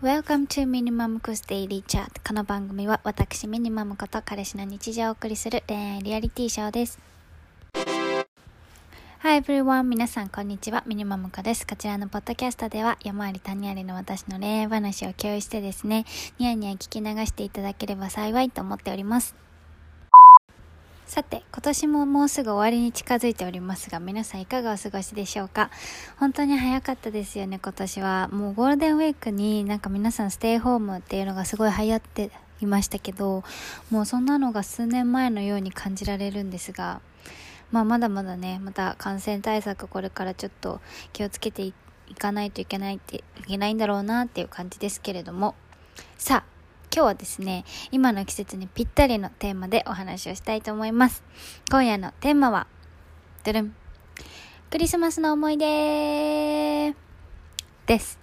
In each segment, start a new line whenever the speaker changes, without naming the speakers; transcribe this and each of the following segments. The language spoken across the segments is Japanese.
Welcome to Minimum Cos Daily Chat. この番組は私ミニマムこと彼氏の日常をお送りする恋愛リアリティショーです。Hi everyone. 皆さんこんにちは。ミニマムコです。こちらのポッドキャストでは山あり谷ありの私の恋愛話を共有してですねニヤニヤ聞き流していただければ幸いと思っております。さて、今年ももうすぐ終わりに近づいておりますが、皆さんいかがお過ごしでしょうか？本当に早かったですよね、今年は。もうゴールデンウィークになんか皆さんステイホームっていうのがすごい流行っていましたけど、もうそんなのが数年前のように感じられるんですが、まあまだまだね、また感染対策これからちょっと気をつけていかないといけないっていけないんだろうなっていう感じですけれども、さあ、今日はですね、今の季節にぴったりのテーマでお話をしたいと思います。今夜のテーマは、ドゥルン。クリスマスの思い出です。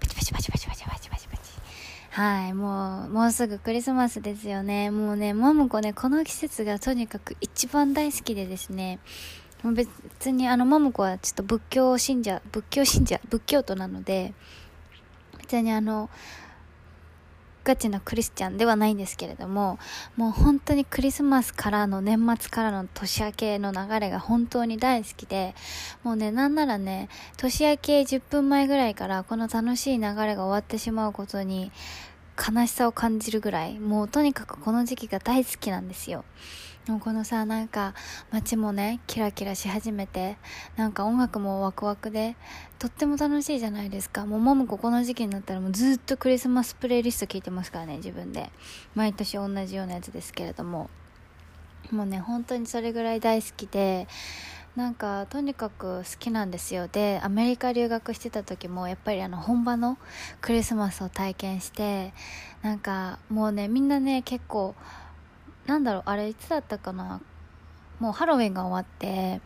パチパチパチパチパチパチパチパチ。はい、もう、もうすぐクリスマスですよね。もうね、マムコね、この季節がとにかく一番大好きでですね、別にあの、マムコはちょっと仏教信者、仏教信者、仏教徒なので、別にあの、ガチのクリスチャンではないんですけれどももう本当にクリスマスからの年末からの年明けの流れが本当に大好きでもうねなんならね年明け10分前ぐらいからこの楽しい流れが終わってしまうことに悲しさを感じるぐらいもうとにかくこの時期が大好きなんですよ。でもこのさなんか街もねキラキラし始めてなんか音楽もワクワクでとっても楽しいじゃないですか。もうマムコこの時期になったらもうずっとクリスマスプレイリスト聴いてますからね自分で。毎年同じようなやつですけれども。もうね本当にそれぐらい大好きでなんかとにかく好きなんですよ。でアメリカ留学してた時もやっぱりあの本場のクリスマスを体験してなんかもうねみんなね結構なんだろうあれいつだったかなもうハロウィンが終わって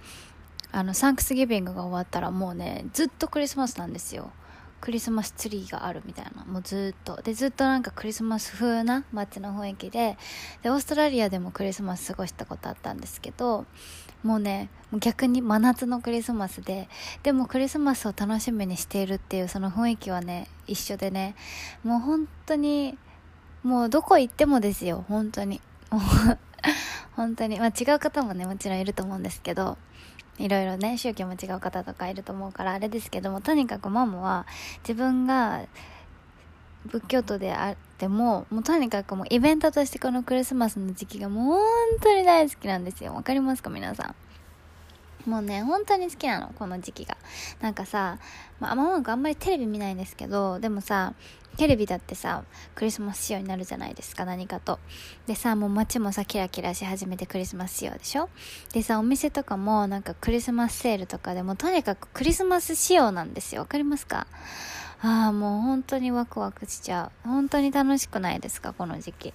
あのサンクスギビングが終わったらもうねずっとクリスマスなんですよ。クリスマスツリーがあるみたいな。もうずっと。でずっとなんかクリスマス風な街の雰囲気ででオーストラリアでもクリスマス過ごしたことあったんですけどもうね逆に真夏のクリスマスででもクリスマスを楽しみにしているっていうその雰囲気はね一緒でねもう本当にもうどこ行ってもですよ本当に。本当に、まあ、違う方もね、もちろんいると思うんですけど、いろいろね、宗教も違う方とかいると思うからあれですけども、とにかくママは自分が仏教徒であても、もうとにかくもうイベントとしてこのクリスマスの時期がもう本当に大好きなんですよ。わかりますか皆さん。もうね、本当に好きなの、この時期が。なんかさ、まあ、ママがあんまりテレビ見ないんですけど、でもさ、テレビだってさ、クリスマス仕様になるじゃないですか、何かと。でさ、もう街もさ、キラキラし始めてクリスマス仕様でしょでさ、お店とかもなんかクリスマスセールとかでもとにかくクリスマス仕様なんですよ。わかりますか？ああ、もう本当にワクワクしちゃう。本当に楽しくないですか、この時期。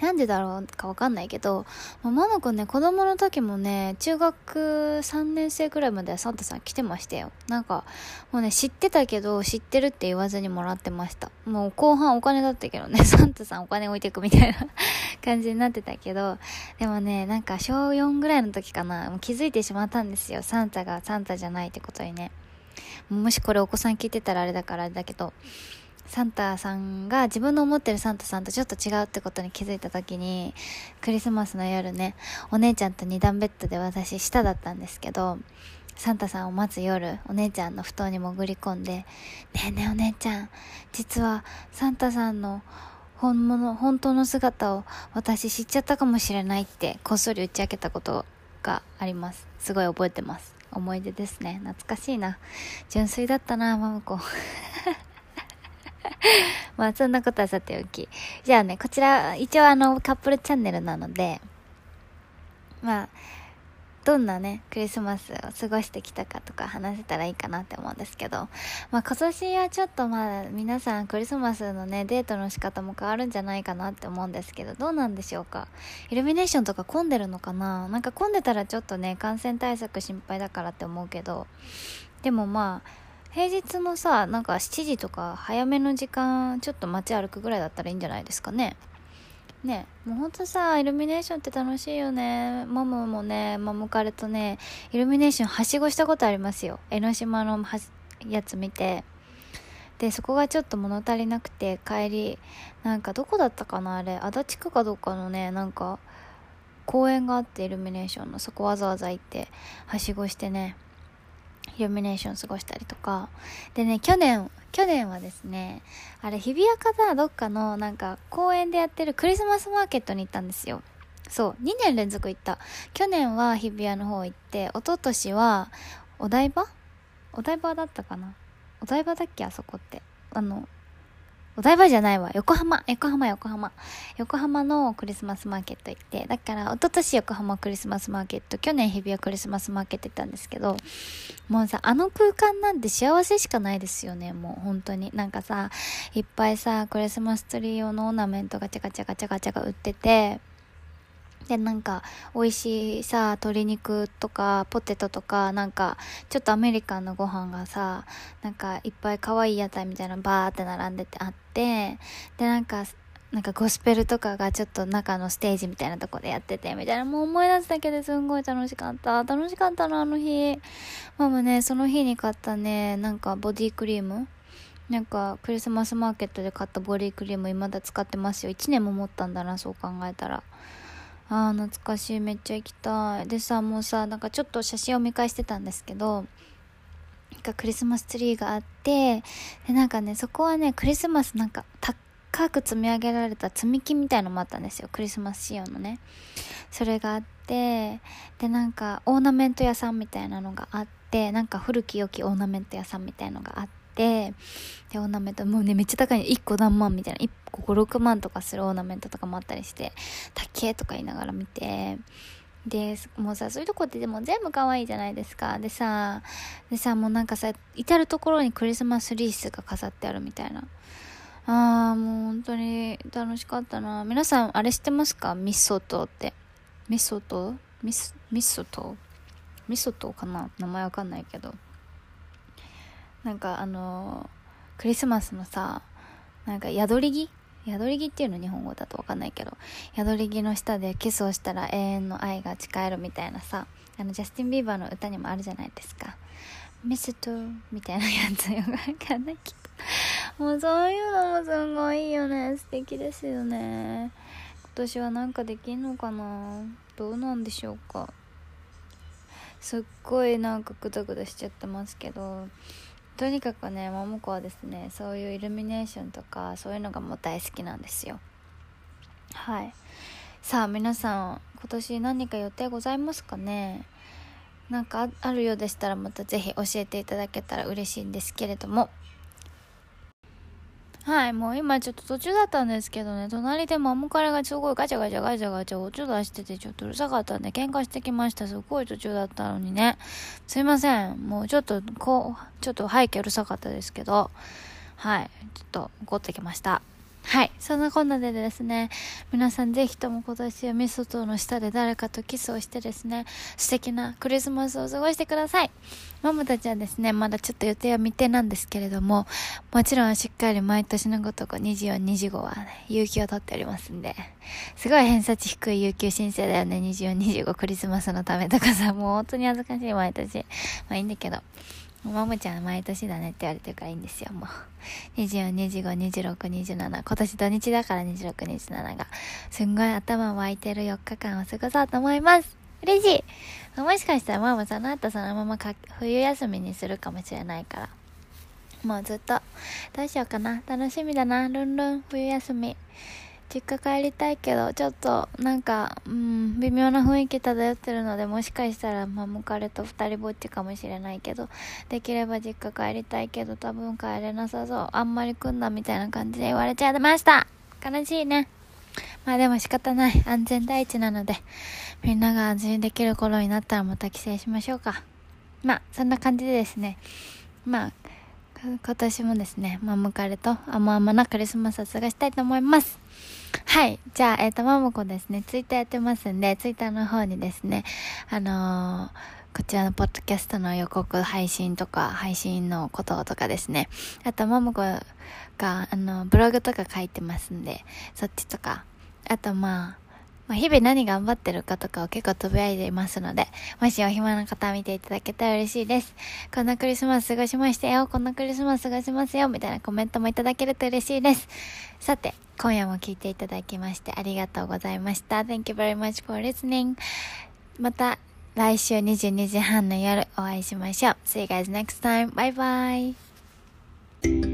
なんでだろうかわかんないけど、まあ、ママくんね、子供の時もね、中学3年生くらいまではサンタさん来てましたよ。なんか、もうね、知ってたけど、知ってるって言わずにもらってました。もう後半お金だったけどね、サンタさんお金置いてくみたいな 感じになってたけど、でもね、なんか小4ぐらいの時かな、もう気づいてしまったんですよ。サンタがサンタじゃないってことにね。もしこれお子さん聞いてたらあれだからあれだけど、サンタさんが自分の思ってるサンタさんとちょっと違うってことに気づいた時にクリスマスの夜ねお姉ちゃんと二段ベッドで私下だったんですけどサンタさんを待つ夜お姉ちゃんの布団に潜り込んで「ねえねえお姉ちゃん実はサンタさんの本物本当の姿を私知っちゃったかもしれない」ってこっそり打ち明けたことがあります。すごい覚えてます。思い出ですね。懐かしいな。純粋だったなマムコまあそんなことはさておき。じゃあね、こちら、一応あの、カップルチャンネルなので、まあ、どんなね、クリスマスを過ごしてきたかとか話せたらいいかなって思うんですけど、まあ今年はちょっとまあ皆さんクリスマスのね、デートの仕方も変わるんじゃないかなって思うんですけど、どうなんでしょうか？イルミネーションとか混んでるのかな？なんか混んでたらちょっとね、感染対策心配だからって思うけど、でもまあ、平日のさなんか7時とか早めの時間ちょっと街歩くぐらいだったらいいんじゃないですかね。ねもうほんとさイルミネーションって楽しいよね。ママもねマムカレとねイルミネーションはしごしたことありますよ。江ノ島のやつ見て。でそこがちょっと物足りなくて帰りなんかどこだったかなあれ。足立区かどっかのねなんか公園があってイルミネーションの。そこわざわざ行ってはしごしてね。ルミネーション過ごしたりとか。でね去年去年はですねあれ日比谷かなどっかのなんか公園でやってるクリスマスマーケットに行ったんですよ。そう2年連続行った。去年は日比谷の方行って一昨年はお台場？お台場だったかな？お台場だっけあそこって。あのお台場じゃないわ。横浜。横浜、横浜。横浜のクリスマスマーケット行って。だから、一昨年横浜クリスマスマーケット、去年日比谷クリスマスマーケット行ったんですけど、もうさ、あの空間なんて幸せしかないですよね、もう本当に。なんかさ、いっぱいさ、クリスマスツリー用のオーナメントガチャガチャガチャガチャが売ってて、で、なんか、美味しいさ、鶏肉とか、ポテトとか、なんか、ちょっとアメリカンのご飯がさ、なんか、いっぱい可愛い屋台みたいなのバーって並んでてあって、で、なんか、なんかゴスペルとかがちょっと中のステージみたいなとこでやってて、みたいな、もう思い出すだけですんごい楽しかった。楽しかったな、あの日。ママね、その日に買ったね、なんかボディクリームなんか、クリスマスマーケットで買ったボディクリーム未だ使ってますよ。1年も持ったんだな、そう考えたら。あー懐かしい。めっちゃ行きたい。でさもうさなんかちょっと写真を見返してたんですけどなんかクリスマスツリーがあってでなんかねそこはねクリスマスなんか高く積み上げられた積み木みたいのもあったんですよ。クリスマス仕様のね。それがあってでなんかオーナメント屋さんみたいなのがあってなんか古き良きオーナメント屋さんみたいのがあってて、で、オーナメント、もうね、めっちゃ高い1個何万みたいな、1個5、6万とかするオーナメントとかもあったりして、高えとか言いながら見て、で、もうさ、そういうとこってでも全部可愛いじゃないですか。でさ、でさ、もうなんかさ、至る所にクリスマスリースが飾ってあるみたいな。あー、もう本当に楽しかったな。皆さん、あれ知ってますか？ミソトって。ミソト？ミス、ミソト？ミソトかな？名前わかんないけど。なんかあのクリスマスのさなんか宿り木宿り木っていうの日本語だと分かんないけど宿り木の下でキスをしたら永遠の愛が誓えるみたいなさあのジャスティン・ビーバーの歌にもあるじゃないですか。ミストみたいなやつよくかんないけど。もうそういうのもすごいいいよね。素敵ですよね。今年はなんかできんのかな？どうなんでしょうか。すっごいなんかグダグダしちゃってますけど。とにかくね桃子はですねそういうイルミネーションとかそういうのがもう大好きなんですよ。はい。さあ皆さん今年何か予定ございますかね？なんかあるようでしたらまた是非教えていただけたら嬉しいんですけれども。はい、もう今ちょっと途中だったんですけどね、隣でマムカレがすごいガチャガチャガチャガチャ音出しててちょっとうるさかったんで喧嘩してきました。すごい途中だったのにね。すいません。もうちょっと、こう、ちょっと背景うるさかったですけど、はい、ちょっと怒ってきました。はい。そんなこんなでですね、皆さんぜひとも今年はミストの下で誰かとキスをしてですね、素敵なクリスマスを過ごしてください。ママたちはですね、まだちょっと予定は未定なんですけれども、もちろんしっかり毎年のごとく24、25はね、有給を取っておりますんで、すごい偏差値低い有給申請だよね、24、25クリスマスのためとかさ、もう本当に恥ずかしい毎年。まあいいんだけど。ももちゃん毎年だねって言われてるからいいんですよ、もう。24、25、26、27。今年土日だから26、27が。すんごい頭湧いてる4日間を過ごそうと思います。嬉しいもしかしたらママその後そのままか冬休みにするかもしれないから。もうずっと、どうしようかな。楽しみだな。ルンルン、冬休み。実家帰りたいけど、ちょっと、なんか、うん、微妙な雰囲気漂ってるので、もしかしたら、マム彼と二人ぼっちかもしれないけど、できれば実家帰りたいけど、多分帰れなさそう。あんまり来んなみたいな感じで言われちゃいました。悲しいね。まあでも仕方ない。安全第一なので、みんなが安心できる頃になったらまた帰省しましょうか。まあ、そんな感じでですね。まあ、今年もですね、マムカレと甘々なクリスマスを過ごしたいと思います。はい。じゃあ、えっ、ー、と、まもこですね、ツイッターやってますんで、ツイッターの方にですね、あのー、こちらのポッドキャストの予告配信とか、配信のこととかですね。あと、ももこが、あの、ブログとか書いてますんで、そっちとか。あと、まあ、まあ、日々何頑張ってるかとかを結構つぶやいていますので、もしお暇な方見ていただけたら嬉しいです。こんなクリスマス過ごしましたよ。こんなクリスマス過ごしますよ。みたいなコメントもいただけると嬉しいです。さて、今夜も聞いていただきましてありがとうございました。Thank you very much for listening. また来週22時半の夜お会いしましょう。See you guys next time. Bye bye.